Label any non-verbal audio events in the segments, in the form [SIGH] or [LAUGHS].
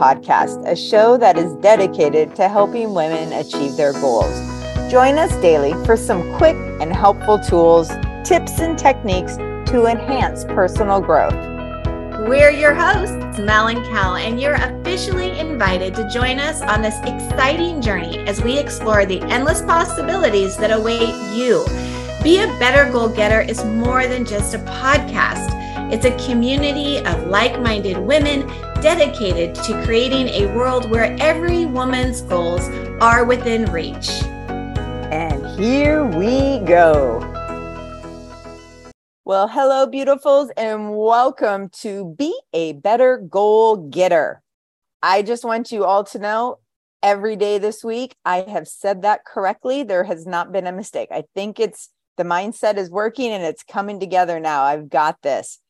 podcast, a show that is dedicated to helping women achieve their goals. Join us daily for some quick and helpful tools, tips, and techniques to enhance personal growth. We're your hosts, Mel and Kel, and you're officially invited to join us on this exciting journey as we explore the endless possibilities that await you. Be a Better Goal Getter is more than just a podcast. It's a community of like minded women dedicated to creating a world where every woman's goals are within reach. And here we go. Well, hello, beautifuls, and welcome to Be a Better Goal Getter. I just want you all to know every day this week, I have said that correctly. There has not been a mistake. I think it's the mindset is working and it's coming together now. I've got this.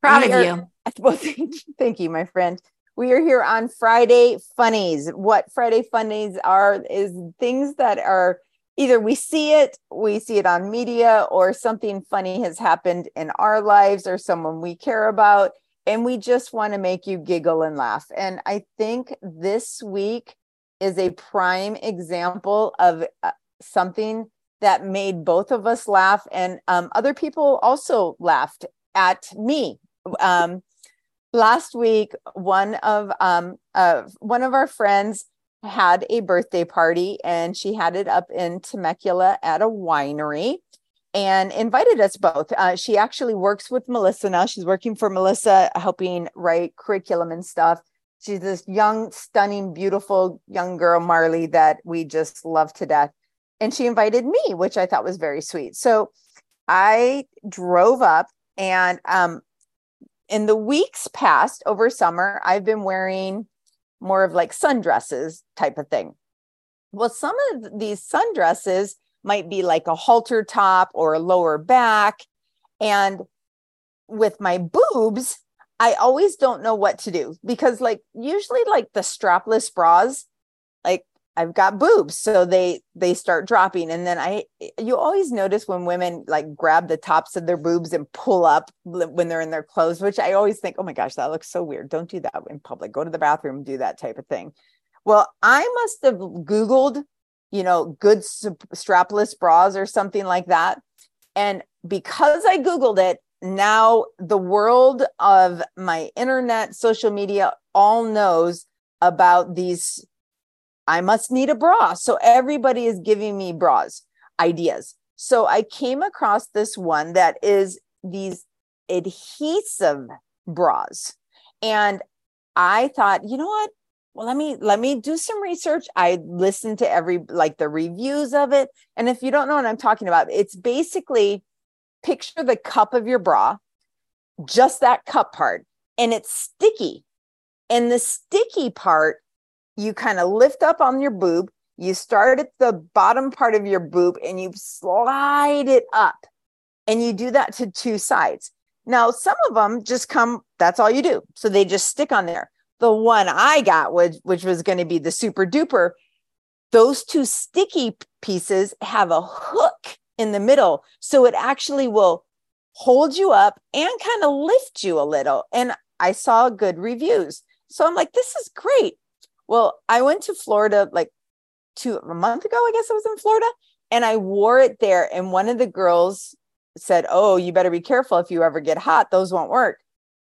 Proud we of are, you. [LAUGHS] Well, thank you, thank you, my friend. We are here on Friday Funnies. What Friday Funnies are is things that are either we see it, we see it on media, or something funny has happened in our lives or someone we care about. And we just want to make you giggle and laugh. And I think this week is a prime example of uh, something that made both of us laugh. And um, other people also laughed at me um, last week, one of um, uh, one of our friends had a birthday party, and she had it up in Temecula at a winery, and invited us both. Uh, she actually works with Melissa now. She's working for Melissa, helping write curriculum and stuff. She's this young, stunning, beautiful young girl, Marley, that we just love to death. And she invited me, which I thought was very sweet. So I drove up and um, in the weeks past over summer, I've been wearing more of like sundresses type of thing. Well, some of these sundresses might be like a halter top or a lower back. And with my boobs, I always don't know what to do because, like, usually, like the strapless bras, like I've got boobs, so they they start dropping, and then I you always notice when women like grab the tops of their boobs and pull up when they're in their clothes, which I always think, oh my gosh, that looks so weird. Don't do that in public. Go to the bathroom, do that type of thing. Well, I must have Googled, you know, good strapless bras or something like that, and because I Googled it, now the world of my internet, social media, all knows about these I must need a bra. So everybody is giving me bras ideas. So I came across this one that is these adhesive bras. And I thought, you know what? Well, let me let me do some research. I listened to every like the reviews of it. And if you don't know what I'm talking about, it's basically picture the cup of your bra, just that cup part, and it's sticky. And the sticky part you kind of lift up on your boob, you start at the bottom part of your boob and you slide it up. And you do that to two sides. Now, some of them just come, that's all you do. So they just stick on there. The one I got, which, which was going to be the super duper, those two sticky pieces have a hook in the middle. So it actually will hold you up and kind of lift you a little. And I saw good reviews. So I'm like, this is great. Well, I went to Florida like two a month ago, I guess I was in Florida, and I wore it there. And one of the girls said, Oh, you better be careful if you ever get hot, those won't work.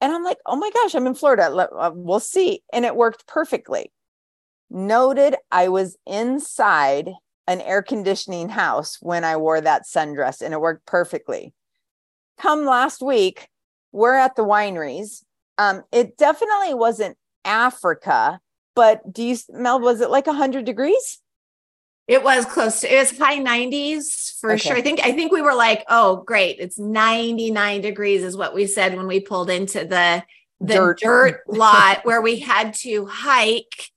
And I'm like, Oh my gosh, I'm in Florida. Uh, we'll see. And it worked perfectly. Noted I was inside an air conditioning house when I wore that sundress and it worked perfectly. Come last week, we're at the wineries. Um, it definitely wasn't Africa, but do you Mel, was it like 100 degrees? It was close to it was high 90s for okay. sure. I think I think we were like, oh great, it's 99 degrees is what we said when we pulled into the the dirt, dirt [LAUGHS] lot where we had to hike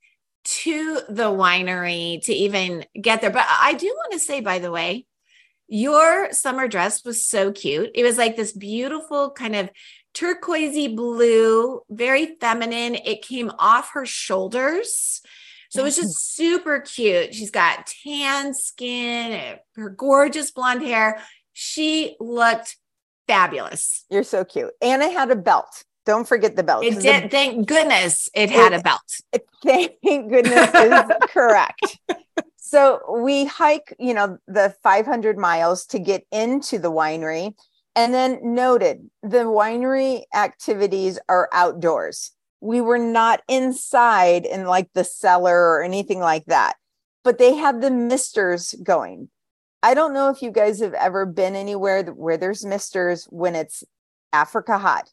to the winery to even get there. But I do want to say, by the way, your summer dress was so cute. It was like this beautiful kind of turquoisey blue, very feminine. It came off her shoulders. So it was just mm-hmm. super cute. She's got tan skin, her gorgeous blonde hair. She looked fabulous. You're so cute. And I had a belt. Don't forget the belt. It did. The, thank goodness it had a belt. [LAUGHS] It, thank goodness is [LAUGHS] correct. So we hike, you know, the 500 miles to get into the winery. And then noted the winery activities are outdoors. We were not inside in like the cellar or anything like that, but they had the misters going. I don't know if you guys have ever been anywhere where there's misters when it's Africa hot.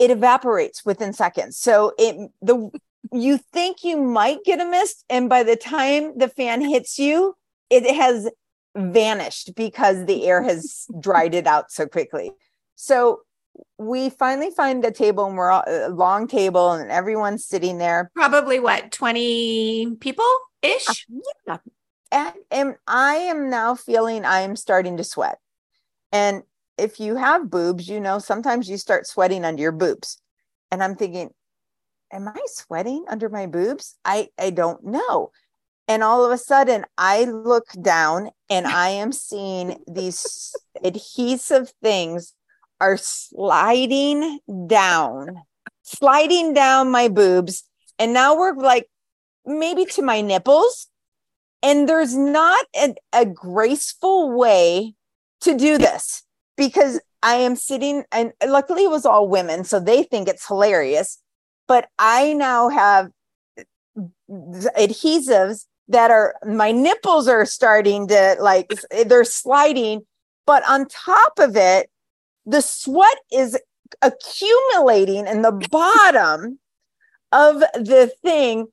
It evaporates within seconds. So it the you think you might get a mist and by the time the fan hits you, it has vanished because the air has [LAUGHS] dried it out so quickly. So we finally find a table and we're all, a long table and everyone's sitting there. Probably what, 20 people ish? Uh, yeah. And, and I am now feeling I am starting to sweat. And if you have boobs, you know, sometimes you start sweating under your boobs. And I'm thinking, am I sweating under my boobs? I, I don't know. And all of a sudden, I look down and I am seeing these adhesive things are sliding down, sliding down my boobs. And now we're like maybe to my nipples. And there's not a, a graceful way to do this because I am sitting, and luckily it was all women, so they think it's hilarious. But I now have adhesives that are my nipples are starting to like eh, they're sliding but on top of it the sweat is accumulating in the [LAUGHS] bottom of the thing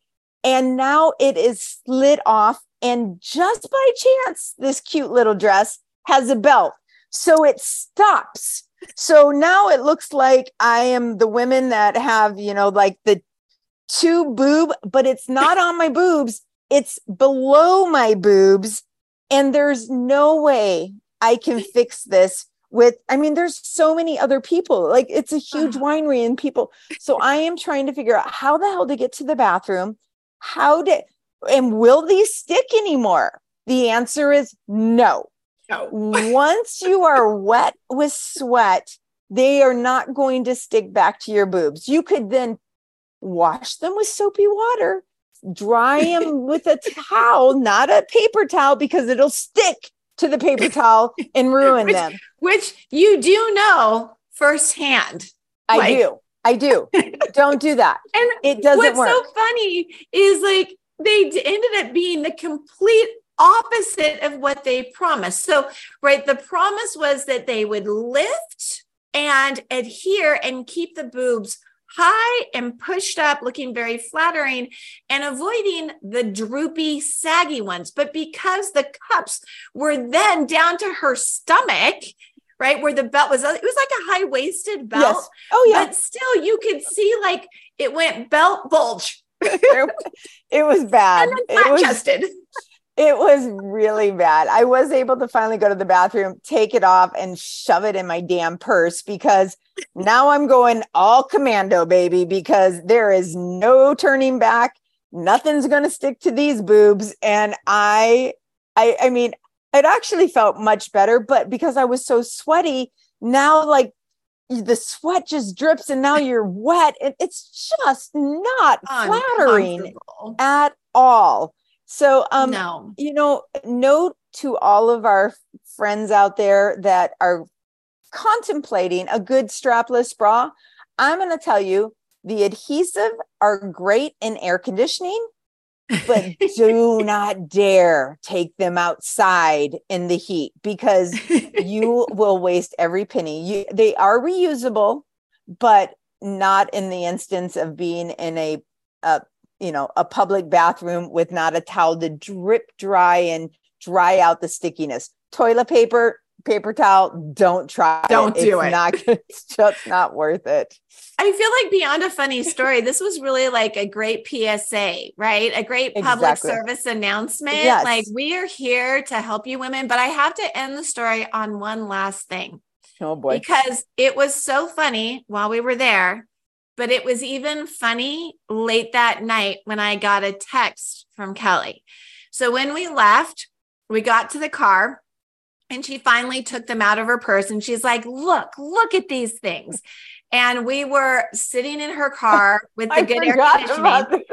and now it is slid off and just by chance this cute little dress has a belt. So it stops. So now it looks like i am the women that have you know like the two boob but it's not on my boobs it's below my boobs and there's no way I can fix this with I mean there's so many other people. Like it's a huge uh-huh. winery and people so I am trying to figure out how the hell to get to the bathroom. How did and will these stick anymore? The answer is no. No. [LAUGHS] Once you are wet with sweat they are not going to stick back to your boobs. You could then wash them with soapy water dry them with a towel, not a paper towel, because it'll stick to the paper [LAUGHS] towel and ruin which, them. Which you do know firsthand. I like, do. I do. [LAUGHS] Don't do that. And it doesn't work. what's work. so funny is like they ended up being the complete opposite of what they promised. So, right, the promise was that they would lift and adhere and keep the boobs high and pushed up, looking very flattering, and avoiding the droopy, saggy ones. But because the cups were then down to her stomach, right where the belt was, uh, it was like a high waisted belt. Yes. Oh, yeah. But still, you could see like it went belt bulge. [LAUGHS] it was bad. [LAUGHS] And then flat chested. It was really bad. I was able to finally go to the bathroom, take it off, and shove it in my damn purse because now I'm going all commando, baby, because there is no turning back. Nothing's going to stick to these boobs. And I, I, I mean, it actually felt much better, but because I was so sweaty, now like the sweat just drips and now you're wet. And it's just not [LAUGHS] flattering at all. So, um, no. you know, note to all of our friends out there that are contemplating a good strapless bra. I'm going to tell you the adhesive are great in air conditioning, but do [LAUGHS] not dare take them outside in the heat because you [LAUGHS] will waste every penny. You, they are reusable, but not in the instance of being in a, a you know a public bathroom with not a towel to drip dry and dry out the stickiness. Toilet paper paper towel don't try don't it. do it's it. not [LAUGHS] it's just not worth it. I feel like beyond a funny story this was really like a great psa right? A great public exactly. service announcement. Yes. like we are here to help you women but i have to end the story on one last thing. Oh boy. Because it was so funny while we were there but it was even funny late that night when I got a text from Kelly. So when we left, we got to the car and she finally took them out of her purse and she's like, Look, look at these things. and we were sitting in her car [LAUGHS] with the good air conditioning.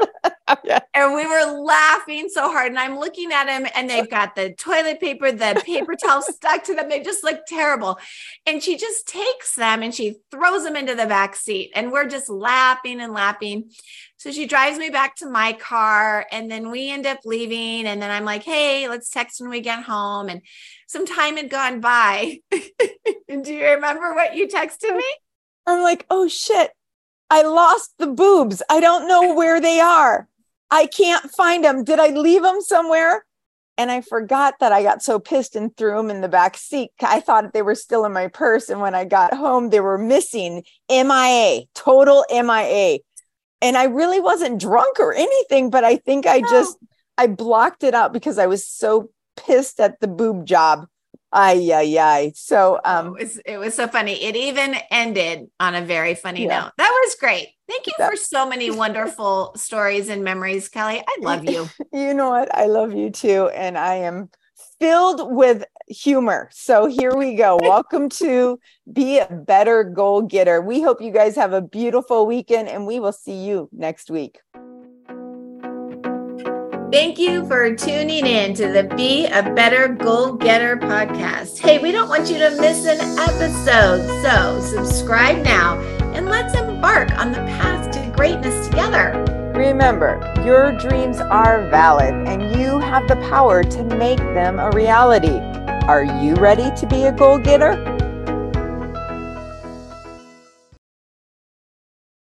[LAUGHS] yeah. And we were laughing so hard. And I'm looking at him, and they've got the toilet paper, the paper towel stuck to them. They just look terrible. And she just takes them and she throws them into the back seat. And we're just laughing and laughing. So she drives me back to my car, and then we end up leaving. And then I'm like, hey, let's text when we get home. And some time had gone by. [LAUGHS] And do you remember what you texted me? I'm like, oh shit, I lost the boobs. I don't know where they are. I can't find them. Did I leave them somewhere? And I forgot that I got so pissed and threw them in the back seat. I thought they were still in my purse. And when I got home, they were missing MIA, total MIA. And I really wasn't drunk or anything, but I think I just, I blocked it out because I was so pissed at the boob job Ay, ay, ay. So um, it, was, it was so funny. It even ended on a very funny yeah. note. That was great. Thank you for so many wonderful stories and memories, Kelly. I love you. [LAUGHS] You know what? I love you too. And I am filled with humor. So here we go. [LAUGHS] Welcome to Be a Better Goal Getter. We hope you guys have a beautiful weekend and we will see you next week. Thank you for tuning in to the Be a Better Goal Getter podcast. Hey, we don't want you to miss an episode, so subscribe now and let's embark on the path to greatness together. Remember, your dreams are valid and you have the power to make them a reality. Are you ready to be a goal getter?